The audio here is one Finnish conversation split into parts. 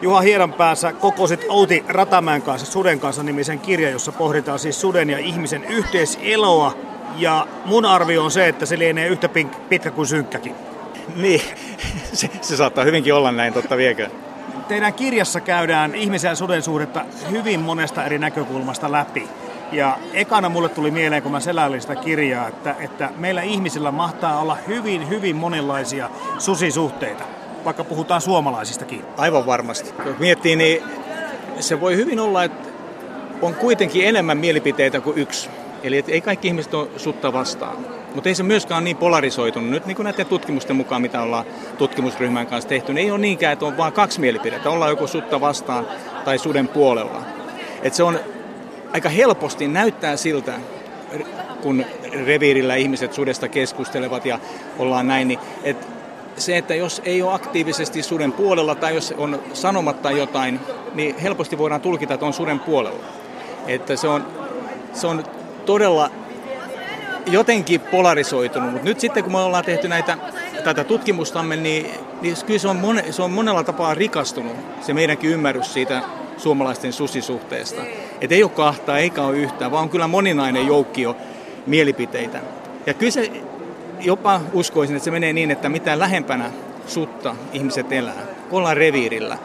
Juha Hiedanpäässä kokosit Outi Ratamäen kanssa Suden kanssa nimisen kirja, jossa pohditaan siis suden ja ihmisen yhteiseloa. Ja mun arvio on se, että se lienee yhtä pitkä kuin synkkäkin. Niin, se, se saattaa hyvinkin olla näin, totta viekö? Teidän kirjassa käydään ihmisen ja suden suhdetta hyvin monesta eri näkökulmasta läpi. Ja ekana mulle tuli mieleen, kun mä seläilin sitä kirjaa, että, että meillä ihmisillä mahtaa olla hyvin, hyvin monenlaisia susisuhteita, vaikka puhutaan suomalaisistakin. Aivan varmasti. Kun miettii, niin se voi hyvin olla, että on kuitenkin enemmän mielipiteitä kuin yksi. Eli että ei kaikki ihmiset ole sutta vastaan. Mutta ei se myöskään ole niin polarisoitunut. Nyt niin kuin näiden tutkimusten mukaan, mitä ollaan tutkimusryhmän kanssa tehty, niin ei ole niinkään, että on vain kaksi mielipidettä. Ollaan joko sutta vastaan tai suden puolella. Et se on aika helposti näyttää siltä, kun reviirillä ihmiset sudesta keskustelevat ja ollaan näin, niin että se, että jos ei ole aktiivisesti suden puolella tai jos on sanomatta jotain, niin helposti voidaan tulkita, että on suden puolella. Että se on, se on todella jotenkin polarisoitunut, mutta nyt sitten kun me ollaan tehty näitä, tätä tutkimustamme, niin, niin kyllä se on, mon, se on monella tapaa rikastunut, se meidänkin ymmärrys siitä suomalaisten susisuhteesta. Että ei ole kahta eikä ole yhtä, vaan on kyllä moninainen joukkio mielipiteitä. Ja kyllä se jopa uskoisin, että se menee niin, että mitä lähempänä sutta ihmiset elää, ollaan reviirillä,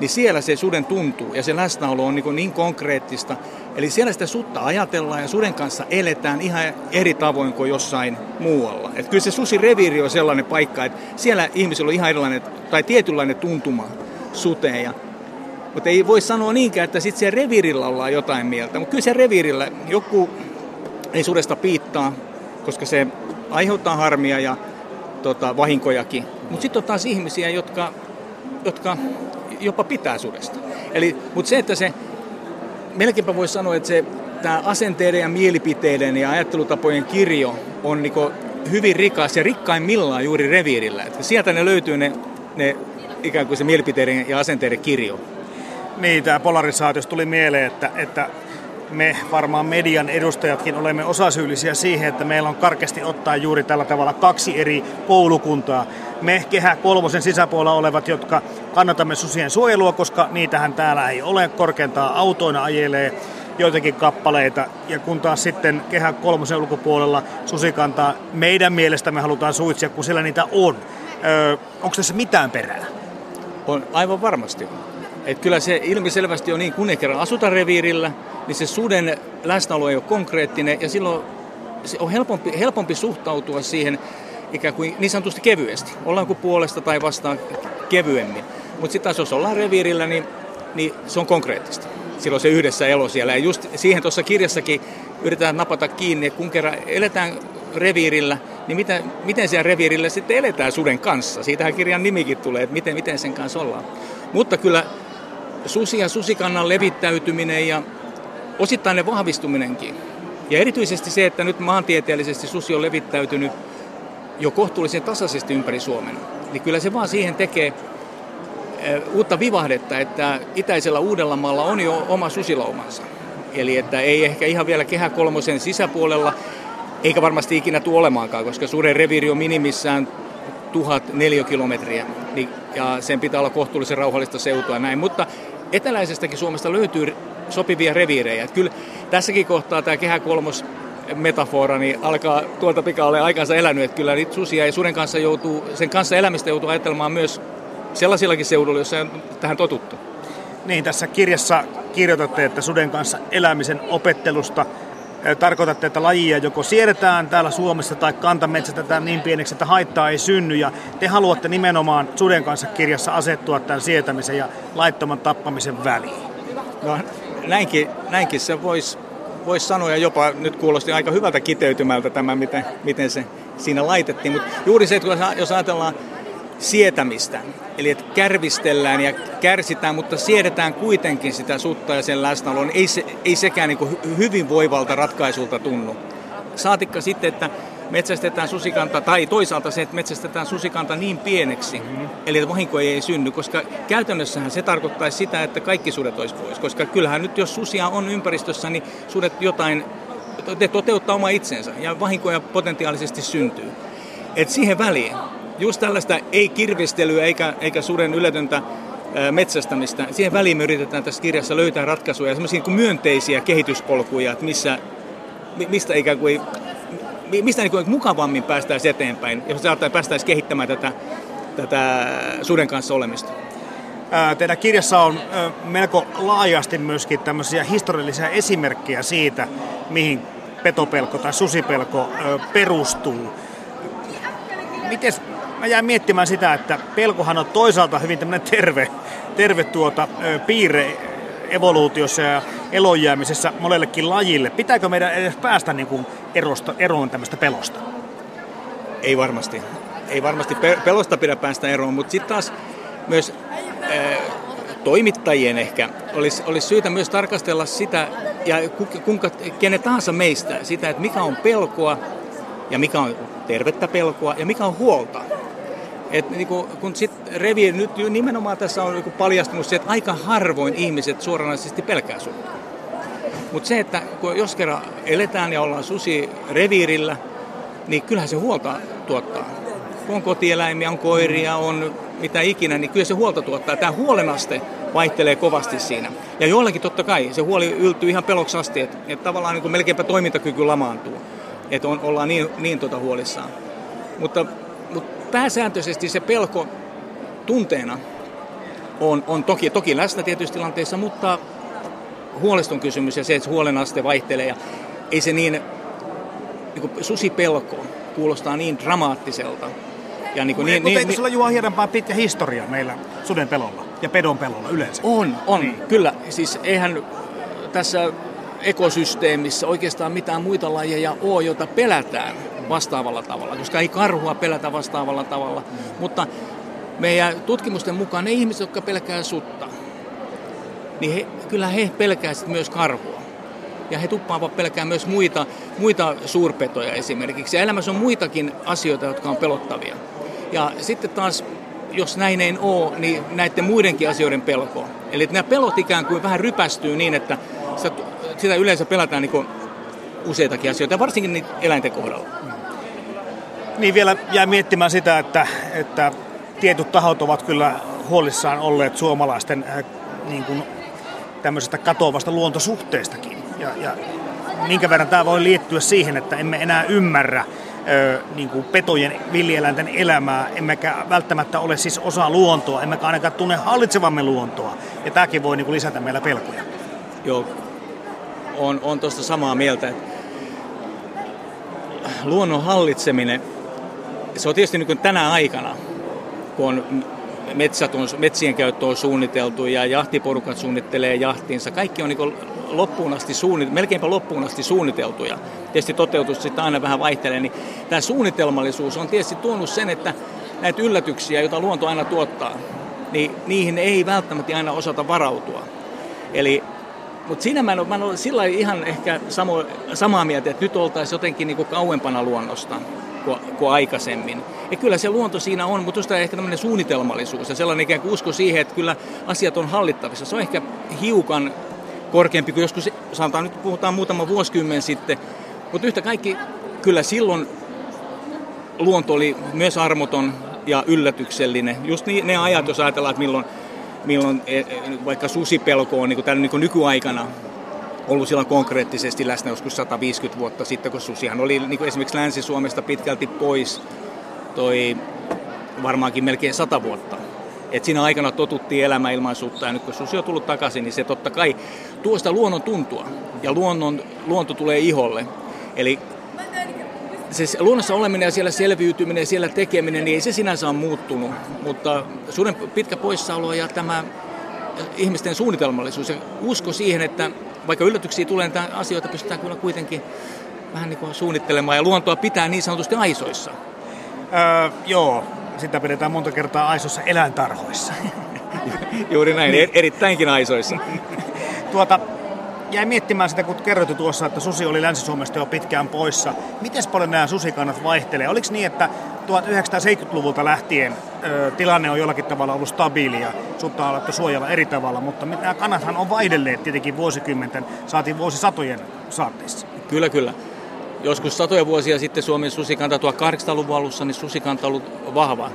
niin siellä se suden tuntuu ja se läsnäolo on niin, niin konkreettista. Eli siellä sitä sutta ajatellaan ja suden kanssa eletään ihan eri tavoin kuin jossain muualla. Et kyllä se susireviiri on sellainen paikka, että siellä ihmisillä on ihan erilainen tai tietynlainen tuntuma suteen. Ja mutta ei voi sanoa niinkään, että sitten siellä reviirillä ollaan jotain mieltä. Mutta kyllä se reviirillä joku ei sudesta piittaa, koska se aiheuttaa harmia ja tota, vahinkojakin. Mutta sitten on taas ihmisiä, jotka, jotka jopa pitää sudesta. Eli, mutta se, että se, melkeinpä voisi sanoa, että se tämä asenteiden ja mielipiteiden ja ajattelutapojen kirjo on niinku hyvin rikas ja rikkaimmillaan juuri reviirillä. Että sieltä ne löytyy ne, ne ikään kuin se mielipiteiden ja asenteiden kirjo. Niin, tämä polarisaatio tuli mieleen, että, että me varmaan median edustajatkin olemme osasyyllisiä siihen, että meillä on karkeasti ottaa juuri tällä tavalla kaksi eri koulukuntaa. Me kehä kolmosen sisäpuolella olevat, jotka kannatamme susien suojelua, koska niitähän täällä ei ole, korkeintaan autoina ajelee joitakin kappaleita, ja kun taas sitten kehä kolmosen ulkopuolella susikantaa meidän mielestä me halutaan suitsia, kun siellä niitä on. Öö, onko tässä mitään perää? On aivan varmasti. Et kyllä se ilmiselvästi on niin, kun ei kerran asuta reviirillä, niin se suden läsnäolo ei ole konkreettinen ja silloin se on helpompi, helpompi suhtautua siihen ikään kuin niin sanotusti kevyesti. Ollaanko puolesta tai vastaan kevyemmin. Mutta sitten taas jos ollaan reviirillä, niin, niin se on konkreettista. Silloin se yhdessä elo siellä. Ja just siihen tuossa kirjassakin yritetään napata kiinni, että kun kerran eletään reviirillä, niin miten, miten siellä reviirillä sitten eletään suden kanssa. Siitähän kirjan nimikin tulee, että miten, miten sen kanssa ollaan. Mutta kyllä susi ja susikannan levittäytyminen ja osittainen vahvistuminenkin. Ja erityisesti se, että nyt maantieteellisesti susi on levittäytynyt jo kohtuullisen tasaisesti ympäri Suomen, niin kyllä se vaan siihen tekee eh, uutta vivahdetta, että itäisellä Uudellamaalla on jo oma susilaumansa. Eli että ei ehkä ihan vielä kehä kolmosen sisäpuolella, eikä varmasti ikinä tule olemaankaan, koska suuren reviiri on minimissään tuhat neliökilometriä, niin, ja sen pitää olla kohtuullisen rauhallista seutua näin. Mutta eteläisestäkin Suomesta löytyy sopivia reviirejä. Että kyllä tässäkin kohtaa tämä kehä kolmos metafora, niin alkaa tuolta pikaa olla aikansa elänyt, että kyllä niitä susia ja suden kanssa joutuu, sen kanssa elämistä joutuu ajattelemaan myös sellaisillakin seudulla, joissa on tähän totuttu. Niin, tässä kirjassa kirjoitatte, että suden kanssa elämisen opettelusta tarkoitatte, että lajia joko siedetään täällä Suomessa tai kantametsätetään niin pieneksi, että haittaa ei synny. Ja te haluatte nimenomaan suden kanssa kirjassa asettua tämän sietämisen ja laittoman tappamisen väliin. No näinkin, näinkin se voisi vois sanoa ja jopa nyt kuulosti aika hyvältä kiteytymältä tämä, miten, miten se siinä laitettiin. Mutta juuri se, että jos ajatellaan sietämistä, eli että kärvistellään ja kärsitään, mutta siedetään kuitenkin sitä sutta ja sen läsnäoloa, ei, se, ei sekään niin hyvinvoivalta ratkaisulta tunnu. Saatikka sitten, että metsästetään susikanta, tai toisaalta se, että metsästetään susikanta niin pieneksi, mm-hmm. eli että vahinko ei synny, koska käytännössähän se tarkoittaisi sitä, että kaikki sudet olisi pois, koska kyllähän nyt jos susia on ympäristössä, niin sudet jotain, te toteuttaa oma itsensä, ja vahinkoja potentiaalisesti syntyy. Et siihen väliin, just tällaista ei-kirvistelyä eikä, eikä suden yletöntä metsästämistä. Siihen väliin me yritetään tässä kirjassa löytää ratkaisuja, semmoisia niin myönteisiä kehityspolkuja, että missä, mistä ikään kuin mistä niin kuin mukavammin päästään eteenpäin, jos päästäisiin kehittämään tätä, tätä suden kanssa olemista. Teidän kirjassa on melko laajasti myöskin tämmöisiä historiallisia esimerkkejä siitä, mihin petopelko tai susipelko perustuu. Miten mä jään miettimään sitä, että pelkohan on toisaalta hyvin tämmöinen terve, terve tuota, piirre evoluutiossa ja elonjäämisessä monellekin lajille. Pitääkö meidän edes päästä niin kuin erosta, eroon tämmöistä pelosta? Ei varmasti. Ei varmasti pelosta pidä päästä eroon, mutta sitten taas myös ää, toimittajien ehkä olisi, olisi syytä myös tarkastella sitä, ja kuinka, kenen tahansa meistä, sitä, että mikä on pelkoa ja mikä on tervettä pelkoa ja mikä on huolta. Et niinku, kun sit revi, nyt nimenomaan tässä on niinku paljastunut se, että aika harvoin ihmiset suoranaisesti pelkää sutta. Mutta se, että kun jos kerran eletään ja ollaan susi reviirillä, niin kyllähän se huolta tuottaa. Kun on kotieläimiä, on koiria, on mitä ikinä, niin kyllä se huolta tuottaa. Tämä huolenaste vaihtelee kovasti siinä. Ja joillakin totta kai se huoli yltyy ihan peloksi asti, että, että tavallaan niin kuin melkeinpä toimintakyky lamaantuu. Että on, ollaan niin, niin tota huolissaan. Mutta, mutta pääsääntöisesti se pelko tunteena on, on toki, toki läsnä tietyissä tilanteissa, mutta huolestun kysymys ja se, että huolenaste vaihtelee. Ja ei se niin, niin kuin susipelko kuulostaa niin dramaattiselta. Ja niin kuin, niin, niin, eikö niin, sulla Juha Hiedanpaa pitkä historia meillä suden pelolla ja pedon pelolla yleensä? On, on, niin. kyllä. Siis eihän tässä ekosysteemissä oikeastaan mitään muita lajeja ole, joita pelätään vastaavalla tavalla, koska ei karhua pelätä vastaavalla tavalla. Mutta meidän tutkimusten mukaan ne ihmiset, jotka pelkää sutta, niin he, kyllä he pelkäävät myös karhua. Ja he tuppaavat pelkää myös muita, muita suurpetoja esimerkiksi. Ja elämässä on muitakin asioita, jotka on pelottavia. Ja sitten taas, jos näin ei ole, niin näiden muidenkin asioiden pelko. Eli nämä pelot ikään kuin vähän rypästyy niin, että sitä, sitä yleensä pelataan niin useitakin asioita, ja varsinkin niitä eläinten kohdalla. Niin vielä jää miettimään sitä, että, että tietyt tahot ovat kyllä huolissaan olleet suomalaisten äh, niin kuin, tämmöisestä katoavasta luontosuhteestakin. Ja, ja minkä verran tämä voi liittyä siihen, että emme enää ymmärrä ö, niin kuin petojen, villieläinten elämää, emmekä välttämättä ole siis osa luontoa, emmekä ainakaan tunne hallitsevamme luontoa. Ja tämäkin voi niin kuin lisätä meillä pelkoja. Joo, on, on tuosta samaa mieltä. Luonnon hallitseminen, se on tietysti niin tänä aikana, kun on metsät on, metsien käyttö on suunniteltu ja jahtiporukat suunnittelee jahtinsa. Kaikki on niin loppuun asti suunniteltu, melkeinpä loppuun asti suunniteltuja. Tietysti toteutus sitten aina vähän vaihtelee. Niin tämä suunnitelmallisuus on tietysti tuonut sen, että näitä yllätyksiä, joita luonto aina tuottaa, niin niihin ei välttämättä aina osata varautua. Eli mutta siinä mä en ole, mä en ole sillä ihan ehkä samo, samaa mieltä, että nyt oltaisiin jotenkin niin kuin kauempana luonnosta kuin, kuin aikaisemmin. Ja kyllä se luonto siinä on, mutta just ehkä tämmöinen suunnitelmallisuus ja sellainen ikään kuin usko siihen, että kyllä asiat on hallittavissa. Se on ehkä hiukan korkeampi kuin joskus, sanotaan nyt puhutaan muutama vuosikymmen sitten, mutta yhtä kaikki kyllä silloin luonto oli myös armoton ja yllätyksellinen. Just ne ajat, jos ajatellaan, että milloin, milloin e, e, vaikka susipelko on niin kuin niin nykyaikana ollut silloin konkreettisesti läsnä joskus 150 vuotta sitten, kun susihan oli niin kuin esimerkiksi Länsi-Suomesta pitkälti pois toi varmaankin melkein sata vuotta. Et siinä aikana totuttiin elämä ilman sutta ja nyt kun susi on tullut takaisin, niin se totta kai tuo sitä luonnon tuntua ja luonnon, luonto tulee iholle. Eli se luonnossa oleminen ja siellä selviytyminen ja siellä tekeminen, niin ei se sinänsä ole muuttunut, mutta suuren pitkä poissaolo ja tämä ihmisten suunnitelmallisuus ja usko siihen, että vaikka yllätyksiä tulee, niin asioita pystytään kyllä kuitenkin vähän niin kuin suunnittelemaan ja luontoa pitää niin sanotusti aisoissa. Öö, joo, sitä pidetään monta kertaa aisoissa eläintarhoissa. Juuri näin, niin. erittäinkin aisoissa. tuota, jäi miettimään sitä, kun kerroit tuossa, että susi oli Länsi-Suomesta jo pitkään poissa. Miten paljon nämä susikannat vaihtelee? Oliko niin, että 1970-luvulta lähtien ö, tilanne on jollakin tavalla ollut stabiili ja sutta on alettu suojella eri tavalla, mutta nämä kannathan on vaihdelleet tietenkin vuosikymmenten, saatiin vuosisatojen saatteissa. Kyllä, kyllä. Joskus satoja vuosia sitten Suomen susikanta 1800-luvun alussa, niin susikanta on ollut vahva.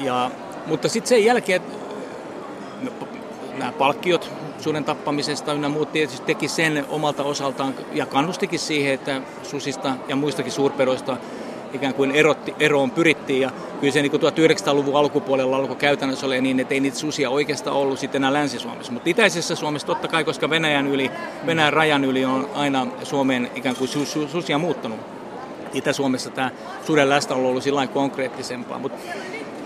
Ja Mutta sitten sen jälkeen nämä palkkiot suden tappamisesta ynnä muut tietysti teki sen omalta osaltaan ja kannustikin siihen, että susista ja muistakin suurperoista ikään kuin erotti, eroon pyrittiin. Ja kyllä se niin 1900-luvun alkupuolella alkoi käytännössä olla niin, että ei niitä susia oikeastaan ollut sitten enää Länsi-Suomessa. Mutta itäisessä Suomessa totta kai, koska Venäjän, yli, Venäjän rajan yli on aina Suomeen ikään kuin su, su, susia muuttanut. Itä-Suomessa tämä suden läsnäolo on ollut sillä konkreettisempaa. Mutta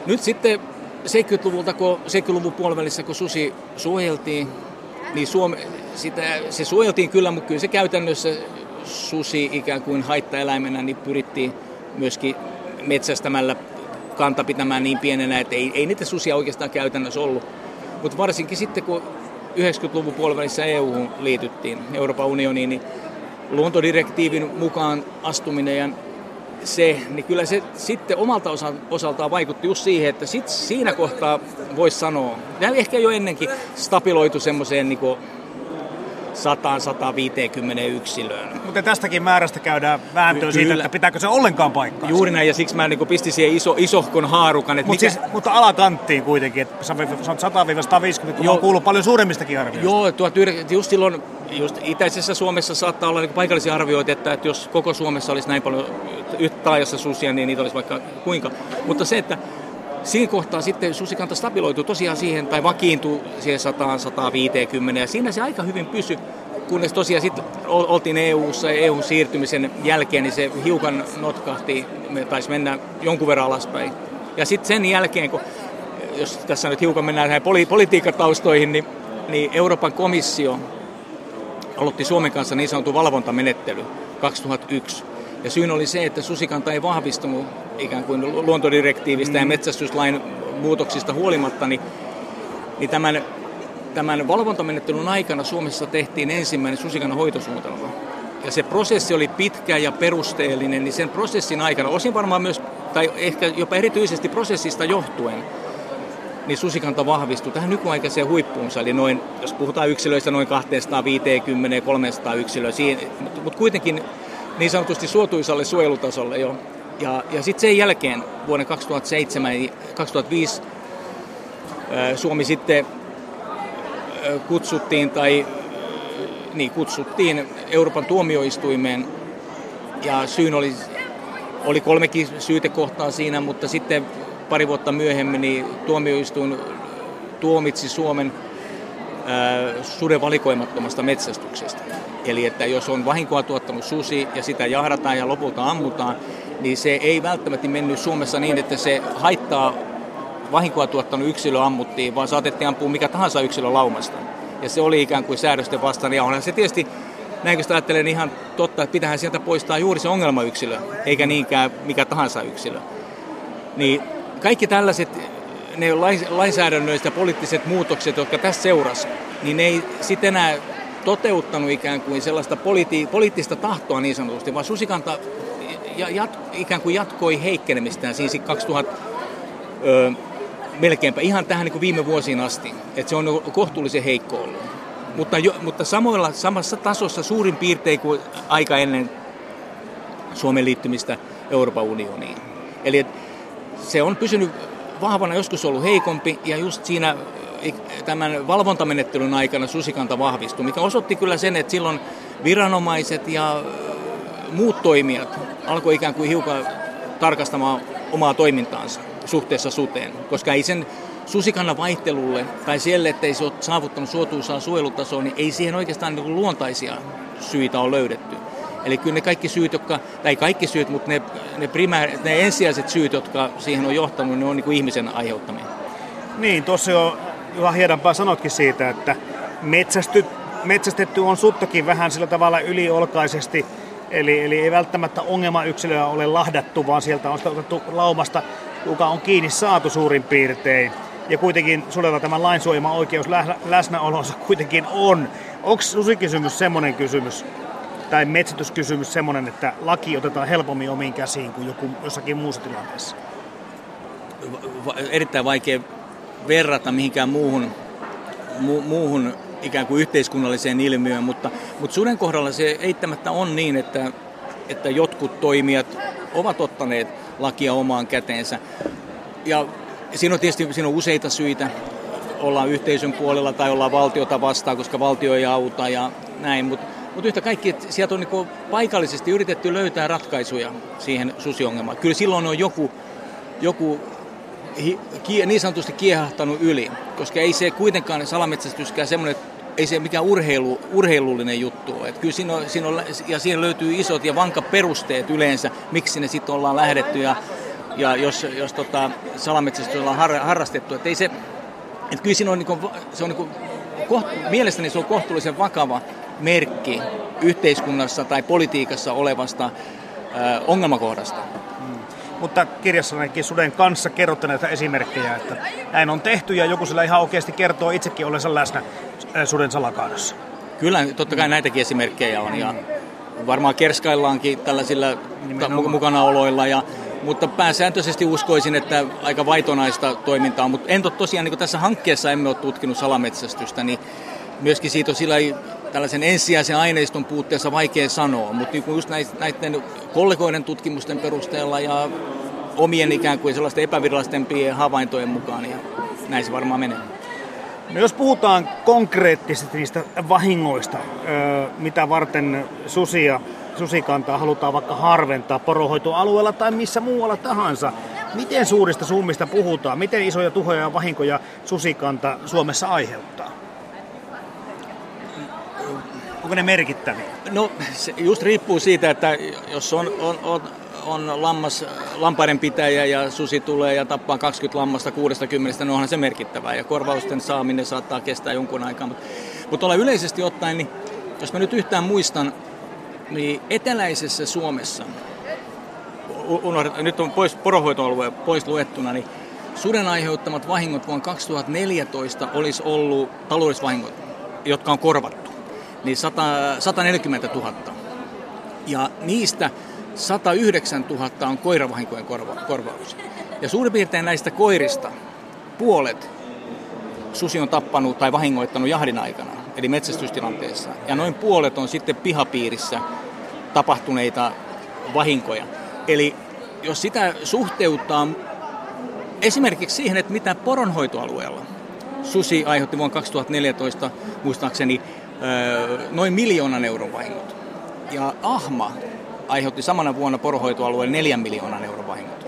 nyt sitten 70-luvulta, kun 70-luvun puolivälissä, kun susi suojeltiin, niin Suome, sitä, se suojeltiin kyllä, mutta kyllä se käytännössä susi ikään kuin haittaeläimenä niin pyrittiin myöskin metsästämällä kanta pitämään niin pienenä, että ei, ei niitä susia oikeastaan käytännössä ollut. Mutta varsinkin sitten, kun 90-luvun puolivälissä EU liityttiin, Euroopan unioniin, niin luontodirektiivin mukaan astuminen ja se, niin kyllä se sitten omalta osaltaan vaikutti just siihen, että sit siinä kohtaa voisi sanoa, ja ehkä jo ennenkin stabiloitu semmoiseen niin 100-150 yksilöön. Mutta tästäkin määrästä käydään vääntöä siitä, että pitääkö se ollenkaan paikkaa. Juuri näin, ja siksi mä niin pistin siihen iso, isohkon haarukan. Mut mikä... siis, mutta alakanttiin kuitenkin, että 100-150, kun on kuullut paljon suuremmistakin arvioista. Joo, tuo, just silloin just itäisessä Suomessa saattaa olla niin paikallisia arvioita, että, että jos koko Suomessa olisi näin paljon taajassa susia, niin niitä olisi vaikka kuinka. Mutta se, että siinä kohtaa sitten susikanta stabiloituu tosiaan siihen, tai vakiintuu siihen 100 150 ja siinä se aika hyvin pysy, kunnes tosiaan sitten oltiin EU-ssa ja EU siirtymisen jälkeen, niin se hiukan notkahti, me taisi mennä jonkun verran alaspäin. Ja sitten sen jälkeen, kun jos tässä nyt hiukan mennään näihin poli- politiikkataustoihin, niin, niin Euroopan komissio aloitti Suomen kanssa niin sanotun valvontamenettely 2001. Ja syyn oli se, että susikanta ei vahvistunut ikään kuin luontodirektiivistä mm. ja metsästyslain muutoksista huolimatta, niin, niin tämän, tämän valvontamenettelyn aikana Suomessa tehtiin ensimmäinen susikannan hoitosuunnitelma. Ja se prosessi oli pitkä ja perusteellinen, niin sen prosessin aikana, osin varmaan myös, tai ehkä jopa erityisesti prosessista johtuen, niin susikanta vahvistui tähän nykyaikaiseen huippuunsa, eli noin, jos puhutaan yksilöistä, noin 250-300 yksilöä, mutta, mutta kuitenkin niin sanotusti suotuisalle suojelutasolle jo. Ja, ja sitten sen jälkeen vuonna 2007 ja 2005 Suomi sitten kutsuttiin tai niin, kutsuttiin Euroopan tuomioistuimeen ja syyn oli, oli kolmekin syytekohtaa siinä, mutta sitten pari vuotta myöhemmin niin tuomioistuin tuomitsi Suomen suden valikoimattomasta metsästyksestä. Eli että jos on vahinkoa tuottanut susi ja sitä jahdataan ja lopulta ammutaan, niin se ei välttämättä mennyt Suomessa niin, että se haittaa vahinkoa tuottanut yksilö ammuttiin, vaan saatettiin ampua mikä tahansa yksilö laumasta. Ja se oli ikään kuin säädösten vastaan. Ja onhan se tietysti, näin kun ajattelen, ihan totta, että pitähän sieltä poistaa juuri se ongelmayksilö, eikä niinkään mikä tahansa yksilö. Niin kaikki tällaiset ne lainsäädännölliset ja poliittiset muutokset, jotka tässä seurasi, niin ne ei sitten enää toteuttanut ikään kuin sellaista politi- poliittista tahtoa niin sanotusti, vaan susikanta jat, ikään kuin jatkoi heikkenemistään siinä 2000 ö, melkeinpä ihan tähän niin kuin viime vuosiin asti. Että se on kohtuullisen heikko ollut. Mutta, jo, mutta samoilla, samassa tasossa suurin piirtein kuin aika ennen Suomen liittymistä Euroopan unioniin. Eli se on pysynyt vahvana, joskus ollut heikompi ja just siinä tämän valvontamenettelyn aikana susikanta vahvistui, mikä osoitti kyllä sen, että silloin viranomaiset ja muut toimijat alkoi ikään kuin hiukan tarkastamaan omaa toimintaansa suhteessa suteen, koska ei sen susikannan vaihtelulle tai siellä, ettei se ole saavuttanut suotuisaa suojelutasoa, niin ei siihen oikeastaan niin luontaisia syitä ole löydetty. Eli kyllä ne kaikki syyt, jotka, tai kaikki syyt, mutta ne, ne, primäär, ne ensisijaiset syyt, jotka siihen on johtanut, ne on niin kuin ihmisen aiheuttamia. Niin, tuossa jo Juha Hiedanpää sanotkin siitä, että metsästy, metsästetty on suttakin vähän sillä tavalla yliolkaisesti, eli, eli ei välttämättä ongelmayksilöä ole lahdattu, vaan sieltä on sitä otettu laumasta, joka on kiinni saatu suurin piirtein. Ja kuitenkin sudella tämä lainsuojama oikeus läsnäolonsa kuitenkin on. Onko susikysymys semmoinen kysymys, tai metsityskysymys semmoinen, että laki otetaan helpommin omiin käsiin kuin joku, jossakin muussa tilanteessa? Va- erittäin vaikea verrata mihinkään muuhun, mu- muuhun ikään kuin yhteiskunnalliseen ilmiöön, mutta, mutta suden kohdalla se eittämättä on niin, että, että jotkut toimijat ovat ottaneet lakia omaan käteensä. Ja siinä on tietysti siinä on useita syitä. Ollaan yhteisön puolella tai ollaan valtiota vastaan, koska valtio ei auta ja näin. Mutta mut yhtä kaikki, että sieltä on niinku paikallisesti yritetty löytää ratkaisuja siihen susiongelmaan. Kyllä silloin on joku, joku niin sanotusti kiehahtanut yli, koska ei se kuitenkaan salametsästyskään semmoinen, ei se mikään urheilu, urheilullinen juttu ole. Kyllä siinä on, siinä on, ja siihen löytyy isot ja vankat perusteet yleensä, miksi ne sitten ollaan lähdetty ja, ja jos, jos tota, salametsästystä ollaan har, harrastettu. Että ei se, että kyllä siinä on, niin kuin, se on niin kuin, koht, mielestäni se on kohtuullisen vakava merkki yhteiskunnassa tai politiikassa olevasta ongelmakohdasta. Mutta kirjassannekin Suden kanssa kerrotte näitä esimerkkejä, että näin on tehty ja joku sillä ihan oikeasti kertoo itsekin olensa läsnä Suden salakaadossa. Kyllä, totta kai näitäkin esimerkkejä on ja varmaan kerskaillaankin tällaisilla Nimenomaan. mukanaoloilla ja mutta pääsääntöisesti uskoisin, että aika vaitonaista toimintaa, mutta en tosiaan niin tässä hankkeessa emme ole tutkinut salametsästystä, niin myöskin siitä on sillä tällaisen ensisijaisen aineiston puutteessa vaikea sanoa, mutta niin just näiden kollegoiden tutkimusten perusteella ja omien ikään kuin sellaisten epävirallisten havaintojen mukaan, niin näin se varmaan menee. No jos puhutaan konkreettisesti niistä vahingoista, mitä varten susia, susikantaa halutaan vaikka harventaa porohoitoalueella tai missä muualla tahansa, miten suurista summista puhutaan? Miten isoja tuhoja ja vahinkoja susikanta Suomessa aiheuttaa? Onko ne merkittäviä? No se just riippuu siitä, että jos on, on, on, on lammas, lampaiden pitäjä ja susi tulee ja tappaa 20 lammasta 60, niin onhan se merkittävää. Ja korvausten saaminen saattaa kestää jonkun aikaa. Mutta, mutta olla yleisesti ottaen, niin jos mä nyt yhtään muistan, niin eteläisessä Suomessa, nyt on pois porohoitoalue pois luettuna, niin suden aiheuttamat vahingot vuonna 2014 olisi ollut taloudellisvahingot, jotka on korvattu niin 100, 140 000. Ja niistä 109 000 on koiravahinkojen korva, korvaus. Ja suurin piirtein näistä koirista puolet susi on tappanut tai vahingoittanut jahdin aikana, eli metsästystilanteessa. Ja noin puolet on sitten pihapiirissä tapahtuneita vahinkoja. Eli jos sitä suhteuttaa esimerkiksi siihen, että mitä poronhoitoalueella susi aiheutti vuonna 2014, muistaakseni noin miljoonan euron vahingot. Ja Ahma aiheutti samana vuonna porohoitoalueen neljän miljoonan euron vahingot.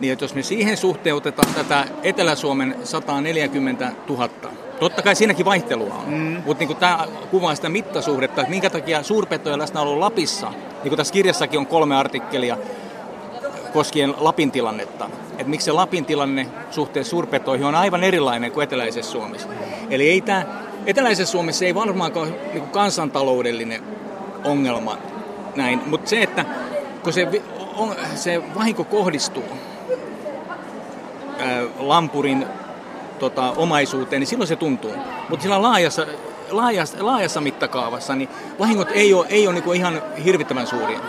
Niin että jos me siihen suhteutetaan tätä Etelä-Suomen 140 000, totta kai siinäkin vaihtelua on, mm. mutta niin tämä kuvaa sitä mittasuhdetta, että minkä takia suurpetojen läsnäolo Lapissa, niin kuin tässä kirjassakin on kolme artikkelia koskien Lapin tilannetta, että miksi se Lapin tilanne suhteessa suurpetoihin on aivan erilainen kuin eteläisessä Suomessa. Eli ei tämä Eteläisessä Suomessa ei varmaankaan ole niin kansantaloudellinen ongelma näin, mutta se, että kun se, on, se vahinko kohdistuu ää, lampurin tota, omaisuuteen, niin silloin se tuntuu. Mutta sillä laajassa, laajassa, laajassa mittakaavassa niin vahingot ei ole, ei ole niin ihan hirvittävän suuria.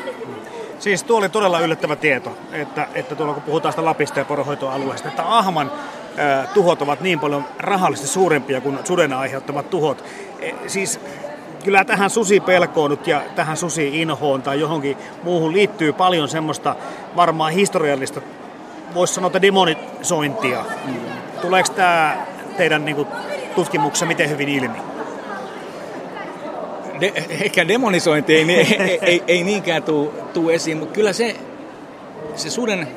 Siis tuo oli todella yllättävä tieto, että, että tuolla kun puhutaan sitä Lapista ja porohoitoalueesta, että Ahman tuhot ovat niin paljon rahallisesti suurempia kuin suden aiheuttamat tuhot. E, siis kyllä tähän susipelkoon nyt ja tähän susi-inhoon tai johonkin muuhun liittyy paljon semmoista varmaan historiallista, voisi sanoa, että demonisointia. Tuleeko tämä teidän niin kuin, tutkimuksessa miten hyvin ilmi? de, ehkä demonisointi ei, ei, ei, ei niinkään tuu esiin, mutta kyllä se, se suden,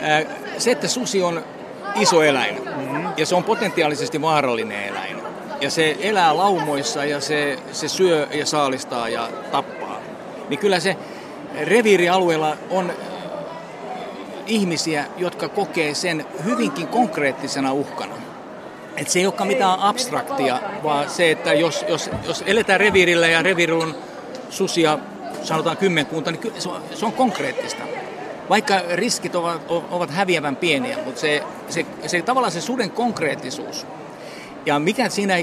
ää, se, että susi on iso eläin mm-hmm. ja se on potentiaalisesti vaarallinen eläin ja se elää laumoissa ja se, se syö ja saalistaa ja tappaa, niin kyllä se reviirialueella on ihmisiä, jotka kokee sen hyvinkin konkreettisena uhkana. Et se ei olekaan mitään abstraktia, vaan se, että jos, jos, jos eletään reviirillä ja reviirillä on susia, sanotaan kymmenkunta, niin se on, se on konkreettista. Vaikka riskit ovat, ovat häviävän pieniä, mutta se, se, se tavallaan se suden konkreettisuus. Ja mikä siinä,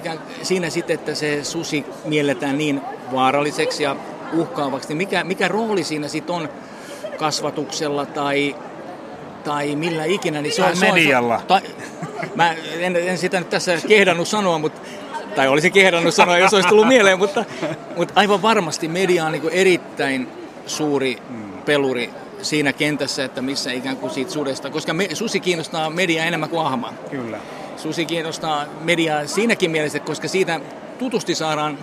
siinä sitten, että se susi mielletään niin vaaralliseksi ja uhkaavaksi, niin mikä, mikä rooli siinä sitten on kasvatuksella tai tai millä ikinä. Niin se on, medialla. Se on, ta, mä en, en sitä nyt tässä kehdannut sanoa, mutta, tai olisi kehdannut sanoa, jos olisi tullut mieleen, mutta, mutta aivan varmasti media on niin erittäin suuri peluri siinä kentässä, että missä ikään kuin siitä sudesta, koska me, susi kiinnostaa mediaa enemmän kuin ahma. Kyllä. Susi kiinnostaa mediaa siinäkin mielessä, koska siitä tutusti saadaan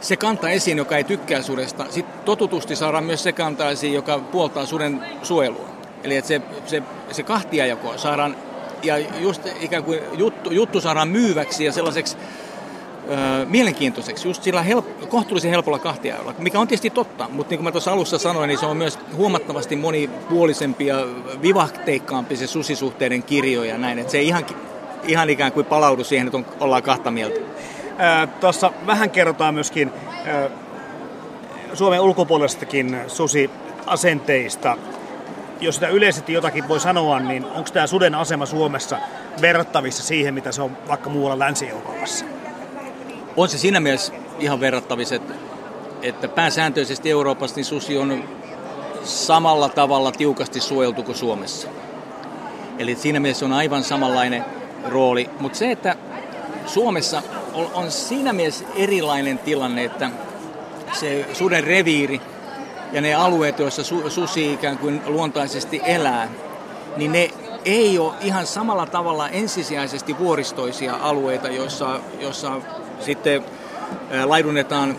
se kanta esiin, joka ei tykkää sudesta. Sitten totutusti saadaan myös se kanta esiin, joka puoltaa suden suojelua. Eli että se, se, se kahtiajako saadaan, ja just ikään kuin juttu, juttu saadaan myyväksi ja sellaiseksi mielenkiintoiseksi, just sillä help, kohtuullisen helpolla kahtiajalla, mikä on tietysti totta, mutta niin kuin mä tuossa alussa sanoin, niin se on myös huomattavasti monipuolisempi ja vivahteikkaampi se susisuhteiden kirjo ja näin, että se ei ihan, ihan ikään kuin palaudu siihen, että on, ollaan kahta mieltä. Tuossa vähän kerrotaan myöskin Suomen ulkopuolestakin susiasenteista. Jos sitä yleisesti jotakin voi sanoa, niin onko tämä suden asema Suomessa verrattavissa siihen, mitä se on vaikka muualla Länsi-Euroopassa? On se siinä mielessä ihan verrattavissa, että, että pääsääntöisesti Euroopassa niin susi on samalla tavalla tiukasti suojeltu kuin Suomessa. Eli siinä mielessä on aivan samanlainen rooli. Mutta se, että Suomessa on, on siinä mielessä erilainen tilanne, että se suden reviiri ja ne alueet, joissa su, susi ikään kuin luontaisesti elää, niin ne ei ole ihan samalla tavalla ensisijaisesti vuoristoisia alueita, joissa, joissa sitten laidunnetaan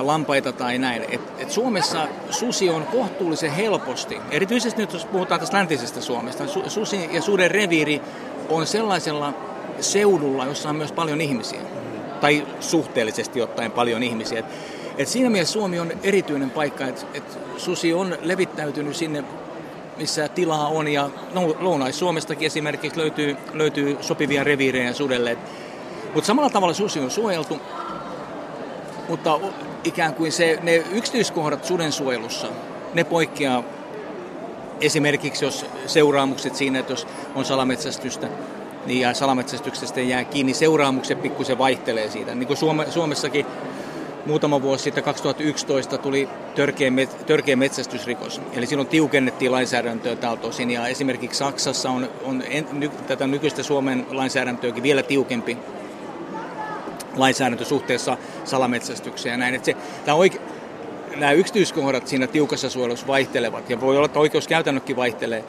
lampaita tai näin. Et, et Suomessa susi on kohtuullisen helposti, erityisesti nyt jos puhutaan tästä läntisestä Suomesta, su, susi ja suden reviiri on sellaisella seudulla, jossa on myös paljon ihmisiä. Tai suhteellisesti ottaen paljon ihmisiä. Et, et siinä mielessä Suomi on erityinen paikka, että et susi on levittäytynyt sinne, missä tilaa on. Ja Lounais-Suomestakin esimerkiksi löytyy, löytyy sopivia reviirejä sudelle. Mutta samalla tavalla susi on suojeltu, mutta ikään kuin se, ne yksityiskohdat suden suojelussa, ne poikkeaa esimerkiksi jos seuraamukset siinä, että jos on salametsästystä, niin ja salametsästyksestä jää kiinni, seuraamukset pikkusen vaihtelee siitä. Niin kuin Suome, Suomessakin muutama vuosi sitten, 2011, tuli törkeä, met, törkeä metsästysrikos. Eli silloin tiukennettiin lainsäädäntöä tältä osin. Ja esimerkiksi Saksassa on, on en, ny, tätä nykyistä Suomen lainsäädäntöäkin vielä tiukempi lainsäädäntö suhteessa salametsästykseen ja näin. Että se, tämä oike, nämä yksityiskohdat siinä tiukassa suojelussa vaihtelevat ja voi olla, että oikeuskäytännökin vaihtelee,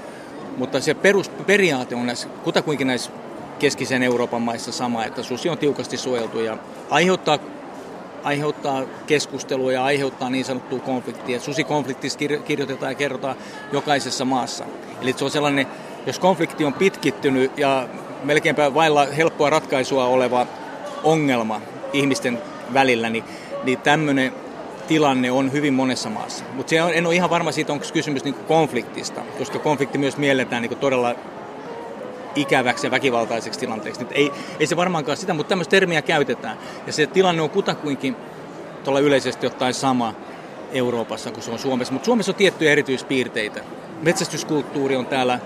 mutta se perusperiaate on näissä, kutakuinkin näissä keskisen Euroopan maissa sama, että susi on tiukasti suojeltu ja aiheuttaa, aiheuttaa keskustelua ja aiheuttaa niin sanottua konfliktia. Susikonfliktista kirjoitetaan ja kerrotaan jokaisessa maassa. Eli se on sellainen, jos konflikti on pitkittynyt ja melkeinpä vailla helppoa ratkaisua oleva ongelma ihmisten välillä, niin, niin tämmöinen tilanne on hyvin monessa maassa. Mutta en ole ihan varma siitä, onko kysymys niin konfliktista, koska konflikti myös mielletään niin todella ikäväksi ja väkivaltaiseksi tilanteeksi. Nyt ei, ei se varmaankaan sitä, mutta tämmöistä termiä käytetään. Ja se tilanne on kutakuinkin tuolla yleisesti ottaen sama Euroopassa kuin se on Suomessa. Mutta Suomessa on tiettyjä erityispiirteitä. Metsästyskulttuuri on täällä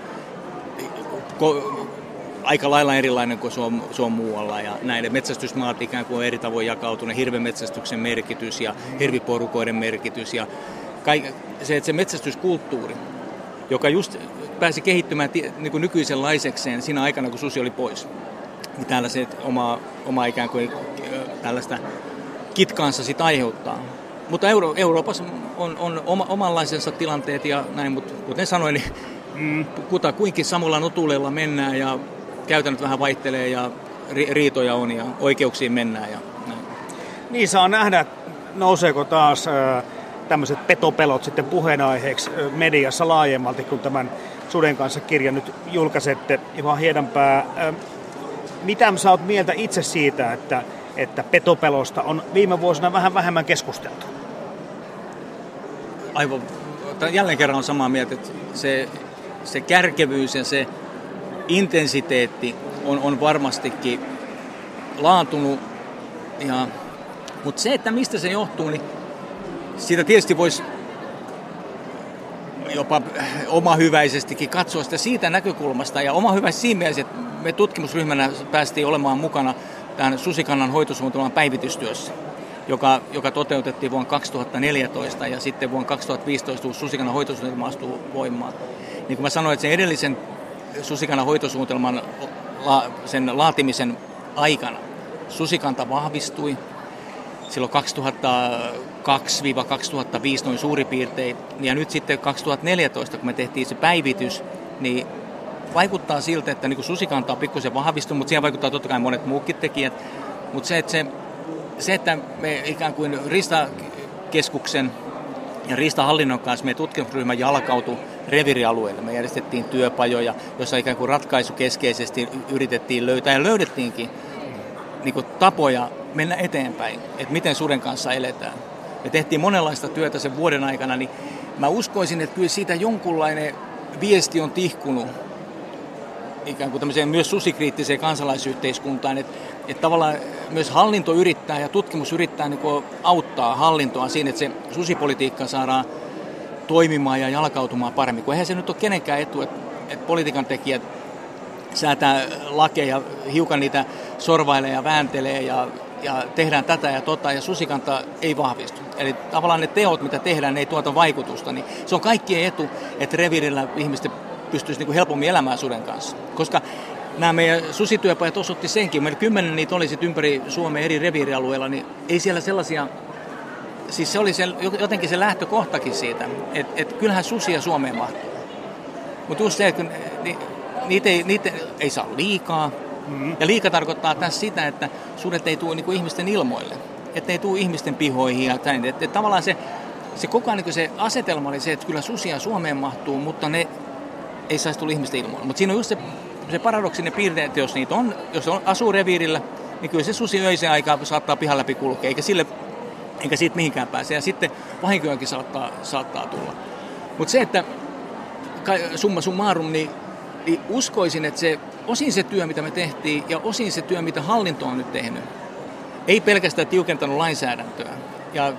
aika lailla erilainen kuin se on, se on muualla. Ja näiden metsästysmaat ikään kuin on eri tavoin jakautunut. Hirvemetsästyksen merkitys ja hirviporukoiden merkitys ja kaik, se, että se metsästyskulttuuri, joka just pääsi kehittymään niin kuin nykyisenlaisekseen siinä aikana, kun susi oli pois. Niin täällä se oma, oma ikään kuin tällaista kitkaansa sit aiheuttaa. Mutta Euro- Euroopassa on, on oma, omanlaisensa tilanteet ja näin, mutta kuten sanoin, niin mm, kuta kuinkin samalla notuleella mennään ja käytännöt vähän vaihtelee ja ri- riitoja on ja oikeuksiin mennään. Ja näin. Niin saa nähdä, nouseeko taas tämmöiset petopelot sitten puheenaiheeksi mediassa laajemmalti, kun tämän Suden kanssa kirjan nyt julkaisette. Juha Hiedanpää, äh, mitä sä oot mieltä itse siitä, että, että petopelosta on viime vuosina vähän vähemmän keskusteltu? Aivan, jälleen kerran on samaa mieltä, että se, se kärkevyys ja se intensiteetti on, on varmastikin laantunut. Ja, mutta se, että mistä se johtuu, niin siitä tietysti voisi jopa oma hyväisestikin katsoa sitä siitä näkökulmasta. Ja oma hyväisesti siinä mielessä, että me tutkimusryhmänä päästiin olemaan mukana tämän susikannan hoitosuunnitelman päivitystyössä, joka, joka toteutettiin vuonna 2014 ja sitten vuonna 2015 uusi susikannan hoitosuunnitelma astuu voimaan. Niin kuin mä sanoin, että sen edellisen susikana hoitosuunnitelman sen laatimisen aikana susikanta vahvistui silloin 2002-2005 noin suurin piirtein. Ja nyt sitten 2014, kun me tehtiin se päivitys, niin vaikuttaa siltä, että niin susikanta on pikkusen vahvistunut, mutta siihen vaikuttaa totta kai monet muukin tekijät. Mutta se, että se, se, että me ikään kuin Ristakeskuksen ja Riistahallinnon kanssa meidän tutkimusryhmä jalkautui revirialueelle. Me järjestettiin työpajoja, joissa ikään kuin ratkaisukeskeisesti yritettiin löytää ja löydettiinkin niin kuin tapoja mennä eteenpäin, että miten suden kanssa eletään. Me tehtiin monenlaista työtä sen vuoden aikana, niin mä uskoisin, että kyllä siitä jonkunlainen viesti on tihkunut ikään kuin tämmöiseen myös susikriittiseen kansalaisyhteiskuntaan, että, että tavallaan myös hallinto yrittää ja tutkimus yrittää niin auttaa hallintoa siinä, että se susipolitiikka saadaan toimimaan ja jalkautumaan paremmin, kun eihän se nyt ole kenenkään etu, että, että politiikan tekijät säätää lakeja, hiukan niitä sorvailee ja vääntelee ja, ja tehdään tätä ja tota ja susikanta ei vahvistu. Eli tavallaan ne teot, mitä tehdään, ne ei tuota vaikutusta, niin se on kaikkien etu, että revirillä ihmiset pystyisi niin helpommin elämään suden kanssa. Koska nämä meidän susityöpajat osoitti senkin, meillä kymmenen niitä oli sit ympäri Suomen eri reviirialueilla, niin ei siellä sellaisia, siis se oli se, jotenkin se lähtökohtakin siitä, että et kyllähän susia Suomeen mahtuu. Mutta just se, että ni, niitä, ei, niitä ei saa liikaa, mm-hmm. ja liika tarkoittaa tässä sitä, että sudet ei tule niinku ihmisten ilmoille, että ei tule ihmisten pihoihin ja näin. Että et tavallaan se, se koko ajan niin se asetelma oli se, että kyllä susia Suomeen mahtuu, mutta ne ei saisi tulla ihmisten ilmoille. Mutta siinä on just se, se paradoksinen piirre, että jos niitä on, jos on, asuu reviirillä, niin kyllä se susi öisen aikaa saattaa pihan läpi kulkea, eikä, sille, eikä siitä mihinkään pääse. Ja sitten vahinkojakin saattaa, saattaa tulla. Mutta se, että summa summarum, niin, niin uskoisin, että se, osin se työ, mitä me tehtiin, ja osin se työ, mitä hallinto on nyt tehnyt, ei pelkästään tiukentanut lainsäädäntöä ja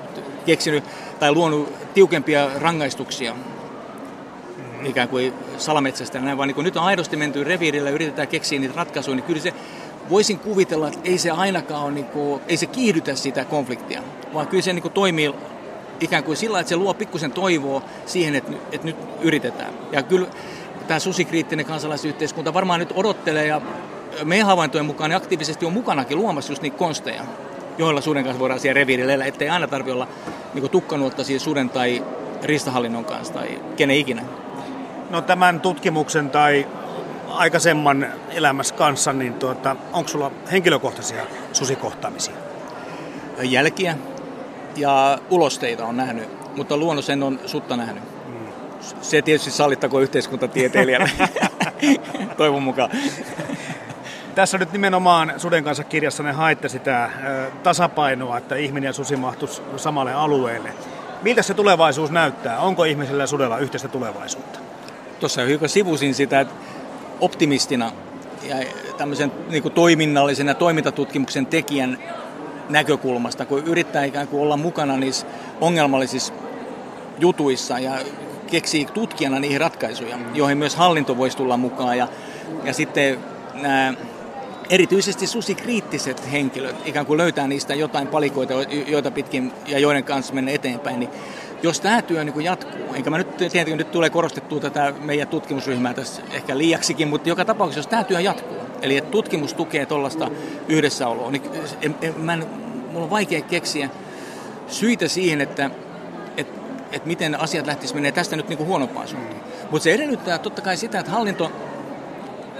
keksinyt tai luonut tiukempia rangaistuksia, ikään kuin salametsästä näin, vaan niin nyt on aidosti menty reviirillä ja yritetään keksiä niitä ratkaisuja, niin kyllä se voisin kuvitella, että ei se ainakaan ole, niin kuin, ei se kiihdytä sitä konfliktia, vaan kyllä se niin kuin toimii ikään kuin sillä, että se luo pikkusen toivoa siihen, että, että nyt yritetään. Ja kyllä tämä susikriittinen kansalaisyhteiskunta varmaan nyt odottelee ja meidän havaintojen mukaan ne aktiivisesti on mukanakin luomassa just niitä konsteja, joilla suden kanssa voidaan siellä reviirillä ettei aina tarvitse olla niin tukkanuotta siis suden tai ristahallinnon kanssa tai kenen ikinä. No tämän tutkimuksen tai aikaisemman elämässä kanssa, niin tuota, onko sulla henkilökohtaisia susikohtaamisia? Jälkiä ja ulosteita on nähnyt, mutta luonnos en on sutta nähnyt. Mm. Se tietysti sallittako yhteiskuntatieteilijänä, toivon mukaan. Tässä nyt nimenomaan Suden kanssa kirjassa ne haitte sitä tasapainoa, että ihminen ja susi mahtuisi samalle alueelle. Miltä se tulevaisuus näyttää? Onko ihmisellä ja sudella yhteistä tulevaisuutta? tuossa hiukan sivusin sitä että optimistina ja tämmöisen niin kuin toiminnallisen ja toimintatutkimuksen tekijän näkökulmasta, kun yrittää ikään kuin olla mukana niissä ongelmallisissa jutuissa ja keksii tutkijana niihin ratkaisuja, joihin myös hallinto voisi tulla mukaan. Ja, ja sitten nämä erityisesti susikriittiset henkilöt ikään kuin löytää niistä jotain palikoita, joita pitkin ja joiden kanssa mennä eteenpäin, niin jos tämä työ niin jatkuu, enkä mä nyt tietenkin nyt tulee korostettua tätä meidän tutkimusryhmää tässä ehkä liiaksikin, mutta joka tapauksessa, jos tämä työ jatkuu, eli että tutkimus tukee tuollaista yhdessäoloa, niin en, en, mä en, mulla on vaikea keksiä syitä siihen, että et, et miten asiat lähtisivät menee tästä nyt niin huonompaan suuntaan. Mutta se edellyttää totta kai sitä, että hallinto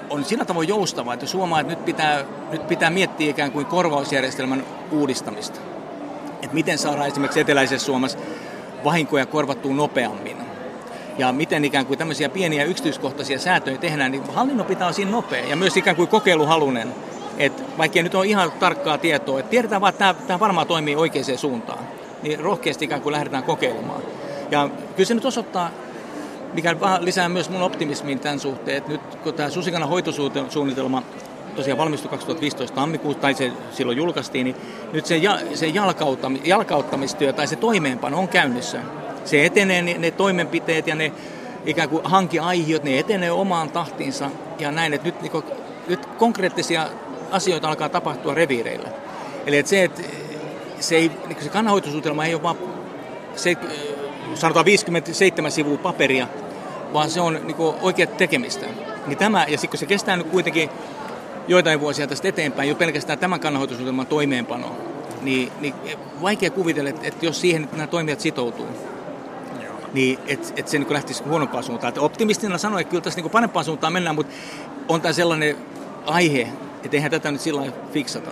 on sillä tavoin joustava, että suomaa, että nyt pitää, nyt pitää miettiä ikään kuin korvausjärjestelmän uudistamista. Että miten saadaan esimerkiksi eteläisessä Suomessa vahinkoja korvattuu nopeammin. Ja miten ikään kuin tämmöisiä pieniä yksityiskohtaisia säätöjä tehdään, niin hallinnon pitää olla siinä nopea ja myös ikään kuin kokeiluhalunen. Että vaikka nyt on ihan tarkkaa tietoa, että tiedetään vaan, että tämä, tämä varmaan toimii oikeaan suuntaan, niin rohkeasti ikään kuin lähdetään kokeilemaan. Ja kyllä se nyt osoittaa, mikä lisää myös mun optimismiin tämän suhteen, että nyt kun tämä Susikana hoitosuunnitelma tosiaan valmistui 2015 tammikuussa, tai se silloin julkaistiin, niin nyt se, ja, se jalkauttami, jalkauttamistyö tai se toimeenpano on käynnissä. Se etenee, ne, ne toimenpiteet ja ne ikään kuin hankiaihiot, ne etenee omaan tahtiinsa ja näin, että nyt, niin nyt konkreettisia asioita alkaa tapahtua reviireillä. Eli että se, että se, ei, niin se kannanhoitosuunnitelma ei ole vaan se, sanotaan 57 sivua paperia, vaan se on niin oikeat tekemistä. Niin tämä, ja sitten kun se kestää nyt kuitenkin joitain vuosia tästä eteenpäin, jo pelkästään tämän kannanhoitosuunnitelman toimeenpano, niin, niin vaikea kuvitella, että, että jos siihen nämä toimijat sitoutuu, niin että et se niin lähtisi huonompaan suuntaan. Että optimistina sanoin, että kyllä tässä niin parempaan suuntaan mennään, mutta on tämä sellainen aihe, että eihän tätä nyt sillä fiksata.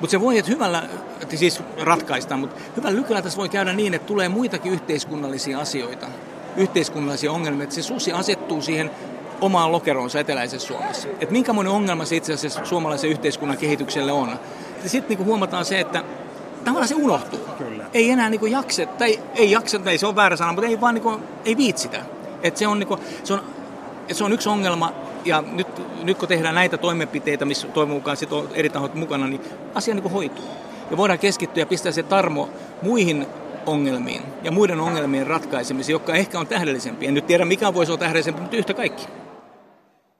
Mutta se voi, että hyvällä, että siis ratkaistaan, mutta hyvällä lykyllä tässä voi käydä niin, että tulee muitakin yhteiskunnallisia asioita, yhteiskunnallisia ongelmia, että se susi asettuu siihen omaan lokeroonsa eteläisessä Suomessa. Että minkälainen ongelma se itse asiassa suomalaisen yhteiskunnan kehitykselle on. Sitten niin huomataan se, että tavallaan se unohtuu. Kyllä. Ei enää niin jakse, tai ei jakse, tai se on väärä sana, mutta ei vaan niin kuin, ei viitsitä. Et se, on, niin kuin, se, on, se on yksi ongelma, ja nyt, nyt kun tehdään näitä toimenpiteitä, missä toivon mukaan sit on eri tahot mukana, niin asia niin hoituu. Ja voidaan keskittyä ja pistää se tarmo muihin ongelmiin ja muiden ongelmien ratkaisemiseen, jotka ehkä on tähdellisempiä. En nyt tiedä, mikä voisi olla tähdellisempi, mutta yhtä kaikki.